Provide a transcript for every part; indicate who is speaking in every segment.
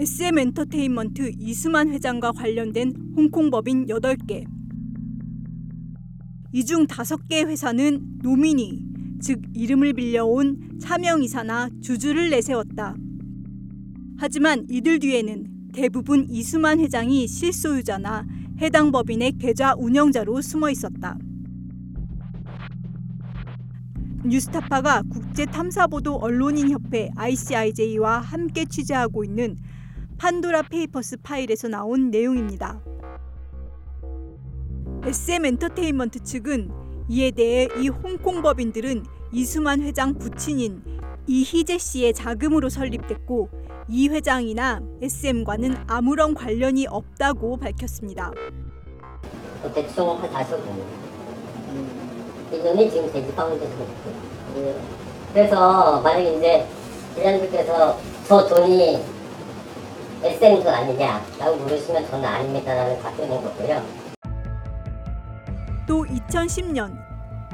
Speaker 1: SM 엔터테인먼트 이수만 회장과 관련된 홍콩 법인 8개. 이 중 5개 회사는 노미니, 즉 이름을 빌려온 차명이사나 주주를 내세웠다. 하지만 이들 뒤에는 대부분 이수만 회장이 실소유자나 해당 법인의 계좌 운영자로 숨어 있었다. 뉴스타파가 국제 탐사보도 언론인 협회 ICIJ와 함께 취재하고 있는 판도라 페이퍼스 파일에서 나온 내용입니다. SM 엔터테인먼트 측은 이에 대해 이 홍콩 법인들은 이수만 회장 부친인 이희재 씨의 자금으로 설립됐고 이 회장이나 SM과는 아무런 관련이 없다고 밝혔습니다.
Speaker 2: 다섯 분. 이놈이 지금 JG Foundation 있고. 그래서 만약에 이제 기자님께서 저 돈이 SM 돈 아니냐 라고 물으시면 저는 아닙니다 라는 답변인 거고요.
Speaker 1: 또 2010년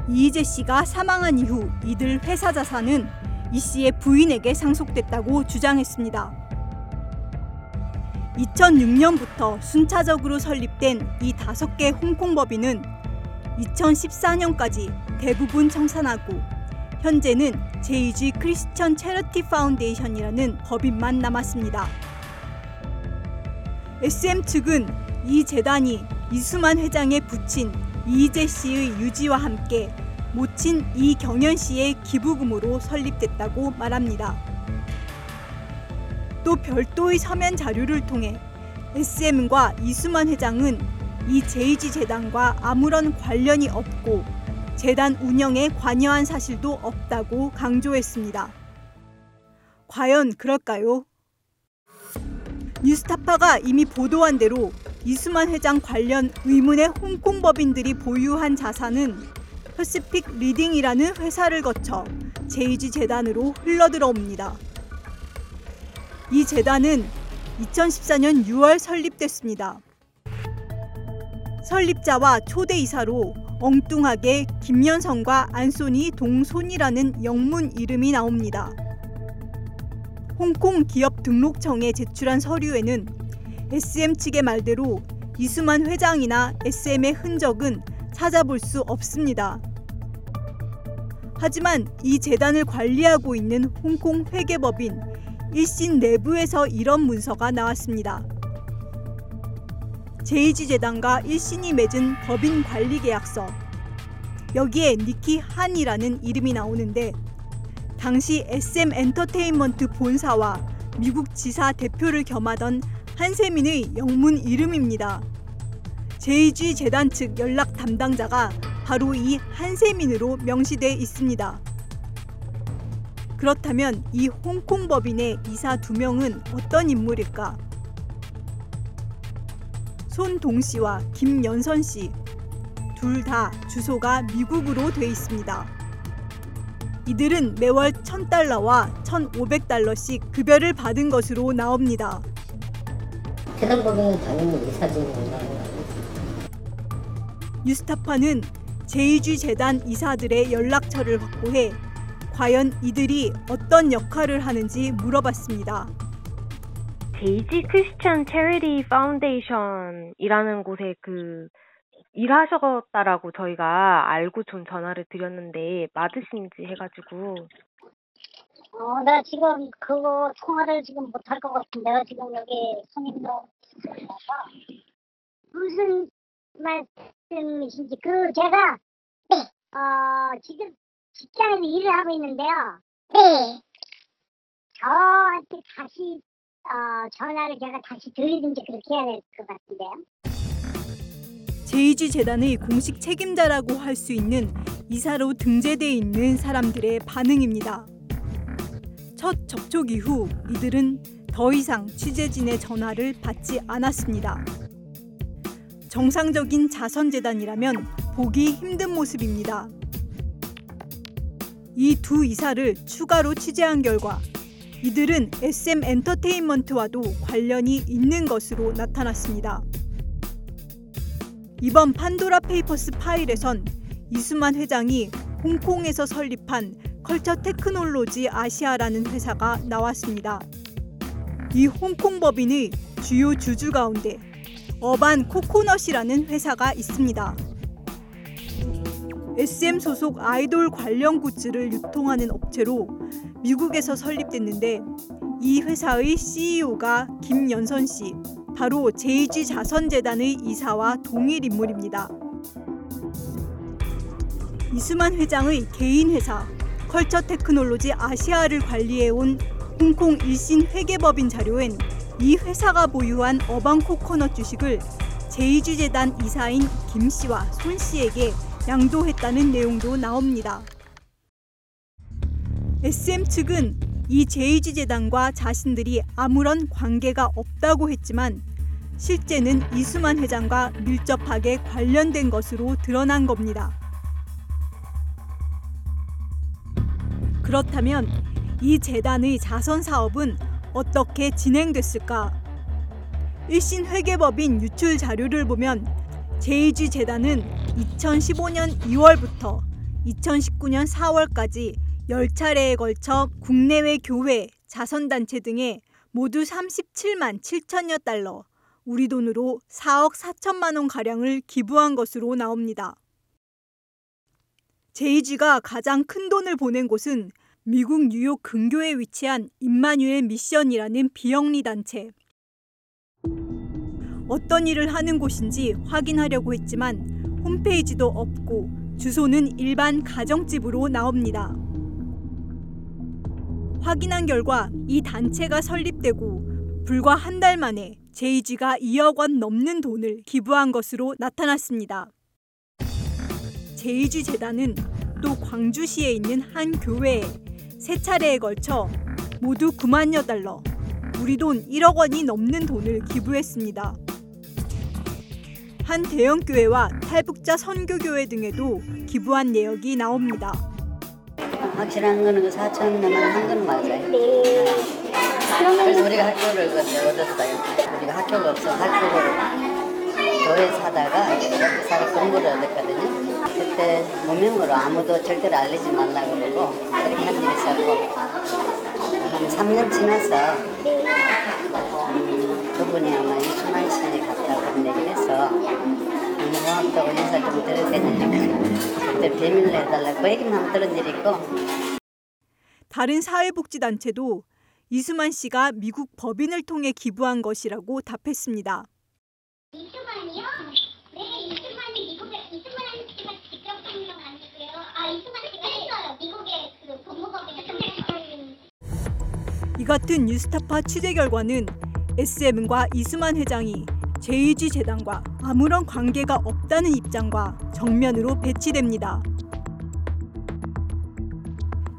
Speaker 1: 이희재 씨가 사망한 이후 이들 회사 자산은 이 씨의 부인에게 상속됐다고 주장했습니다. 2006년부터 순차적으로 설립된 이 다섯 개 홍콩 법인은 2014년까지 대부분 청산하고 현재는 JG Christian Charity Foundation이라는 법인만 남았습니다. SM 측은 이 재단이 이수만 회장의 부친 이희재 씨의 유지와 함께 모친 이경연 씨의 기부금으로 설립됐다고 말합니다. 또 별도의 서면 자료를 통해 SM과 이수만 회장은 이 JG 재단과 아무런 관련이 없고 재단 운영에 관여한 사실도 없다고 강조했습니다. 과연 그럴까요? 뉴스타파가 이미 보도한 대로 이수만 회장 관련 의문의 홍콩 법인들이 보유한 자산은 퍼시픽 리딩이라는 회사를 거쳐 JG 재단으로 흘러들어옵니다. 이 재단은 2014년 6월 설립됐습니다. 설립자와 초대 이사로 엉뚱하게 김연성과 안소니 동손이라는 영문 이름이 나옵니다. 홍콩 기업 등록청에 제출한 서류에는 SM 측의 말대로 이수만 회장이나 SM의 흔적은 찾아볼 수 없습니다. 하지만 이 재단을 관리하고 있는 홍콩 회계법인 일신 내부에서 이런 문서가 나왔습니다. 제이지 재단과 일신이 맺은 법인 관리 계약서. 여기에 니키 한이라는 이름이 나오는데 당시 SM 엔터테인먼트 본사와 미국 지사 대표를 겸하던 한세민의 영문 이름입니다. 제이지 재단 측 연락 담당자가 바로 이 한세민으로 명시돼 있습니다. 그렇다면 이 홍콩 법인의 이사 두 명은 어떤 인물일까? 손동 씨와 김연선 씨. 둘 다 주소가 미국으로 돼 있습니다. 이들은 매월 1000달러와 1500달러씩 급여를 받은 것으로 나옵니다.
Speaker 2: 해당 법인은 당연히 이사진이 온다는 거?
Speaker 1: 뉴스타파는 JG 재단 이사들의 연락처를 확보해 과연 이들이 어떤 역할을 하는지 물어봤습니다.
Speaker 3: JG Christian Charity Foundation이라는 곳에 그 일하셨다라고 저희가 알고 좀 전화를 드렸는데 맞으신지 해가지고
Speaker 4: 어, 나 지금 그거 통화를 지금 못 할 것 같은데, 요 지금 여기 손님도 있어서. 무슨 말씀이신지, 그, 제가, 네, 어, 지금 직장에서 일을 하고 있는데요. 네. 저한테 다시, 어, 전화를 제가 다시 드리든지 그렇게 해야 될 것 같은데요.
Speaker 1: 제이지 재단의 공식 책임자라고 할 수 있는 이사로 등재돼 있는 사람들의 반응입니다. 첫 접촉 이후 이들은 더 이상 취재진의 전화를 받지 않았습니다. 정상적인 자선재단이라면 보기 힘든 모습입니다. 이 두 이사를 추가로 취재한 결과 이들은 SM 엔터테인먼트와도 관련이 있는 것으로 나타났습니다. 이번 Pandora Papers 파일에선 이수만 회장이 홍콩에서 설립한 Culture Technology Asia라는 회사가 나왔습니다. 이 홍콩 법인의 주요 주주 가운데 Urban Coconut이라는 회사가 있습니다. SM 소속 아이돌 관련 굿즈를 유통하는 업체로 미국에서 설립됐는데 이 회사의 CEO가 김연선 씨, 바로 JG 자선재단의 이사와 동일 인물입니다. 이수만 회장의 개인 회사 컬처 테크놀로지 아시아를 관리해온 홍콩 일신 회계법인 자료엔 이 회사가 보유한 어반 코코넛 주식을 제이주 재단 이사인 김 씨와 손 씨에게 양도했다는 내용도 나옵니다. SM 측은 이 제이주 재단과 자신들이 아무런 관계가 없다고 했지만 실제는 이수만 회장과 밀접하게 관련된 것으로 드러난 겁니다. 그렇다면 이 재단의 자선 사업은 어떻게 진행됐을까? 일신 회계법인 유출 자료를 보면 제이지 재단은 2015년 2월부터 2019년 4월까지 10차례에 걸쳐 국내외 교회, 자선단체 등에 모두 37만 7천여 달러, 우리 돈으로 4억 4천만 원 가량을 기부한 것으로 나옵니다. 제이지가 가장 큰 돈을 보낸 곳은 미국 뉴욕 근교에 위치한 임마뉴엘 미션이라는 비영리 단체. 어떤 일을 하는 곳인지 확인하려고 했지만 홈페이지도 없고 주소는 일반 가정집으로 나옵니다. 확인한 결과 이 단체가 설립되고 불과 한 달 만에 제이지가 2억 원 넘는 돈을 기부한 것으로 나타났습니다. 제이지 재단은 또 광주시에 있는 한 교회에 세 차례에 걸쳐 모두 9만여 달러, 우리 돈 1억 원이 넘는 돈을 기부했습니다. 한 대형 교회와 탈북자 선교교회 등에도 기부한 내역이 나옵니다.
Speaker 5: 확실한 거는 그 4천 넘은 한 거는 맞아요.
Speaker 4: 네.
Speaker 5: 그래서 우리가 학교를 얻었어요. 우리가 학교가 없어서 학교를 교회 사다가 사서 공부를 얻었거든요. 그때 무명으로 아무도 절대로 알리지 말라 그러고 그렇게 한 일이 있었고 한 3년 지나서 음, 그분이 아마 이수만 씨 같다고 그런 얘기를 해서 너무 고맙다고 인사 좀 드려야 되니 까 그때 비밀로 해달라고 그 얘기만 들은 일이 있고
Speaker 1: 다른 사회복지단체도 이수만 씨가 미국 법인을 통해 기부한 것이라고 답했습니다.
Speaker 4: 이수만이요? 네, 이수만이 미국에 이수만 씨가 직접 건 아니고요. 아, 이수만 씨가 했어요. 미국의 그 법무법인에
Speaker 1: 이 같은 뉴스타파 취재 결과는 SM과 이수만 회장이 JG 재단과 아무런 관계가 없다는 입장과 정면으로 배치됩니다.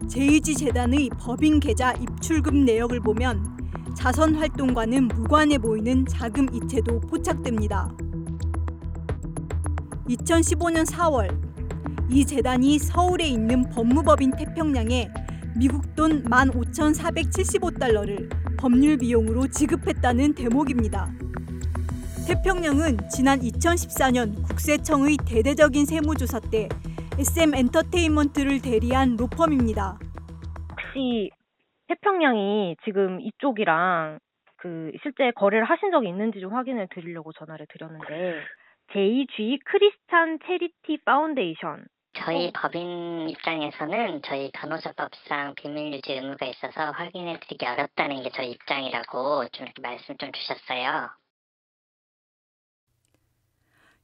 Speaker 1: JG 재단의 법인 계좌 입출금 내역을 보면 자선 활동과는 무관해 보이는 자금 이체도 포착됩니다. 2015년 4월 이 재단이 서울에 있는 법무법인 태평양에 미국 돈 15,475달러를 법률 비용으로 지급했다는 대목입니다. 태평양은 지난 2014년 국세청의 대대적인 세무조사 때 SM 엔터테인먼트를 대리한 로펌입니다.
Speaker 3: 혹시 태평양이 지금 이쪽이랑 그 실제 거래를 하신 적이 있는지 좀 확인을 드리려고 전화를 드렸는데 JG Christian Charity Foundation
Speaker 2: 저희 법인 입장에서는 저희 변호사법상 비밀 유지 의무가 있어서 확인해 드리기 어렵다는 게 저희 입장이라고 좀 이렇게 말씀 좀 주셨어요.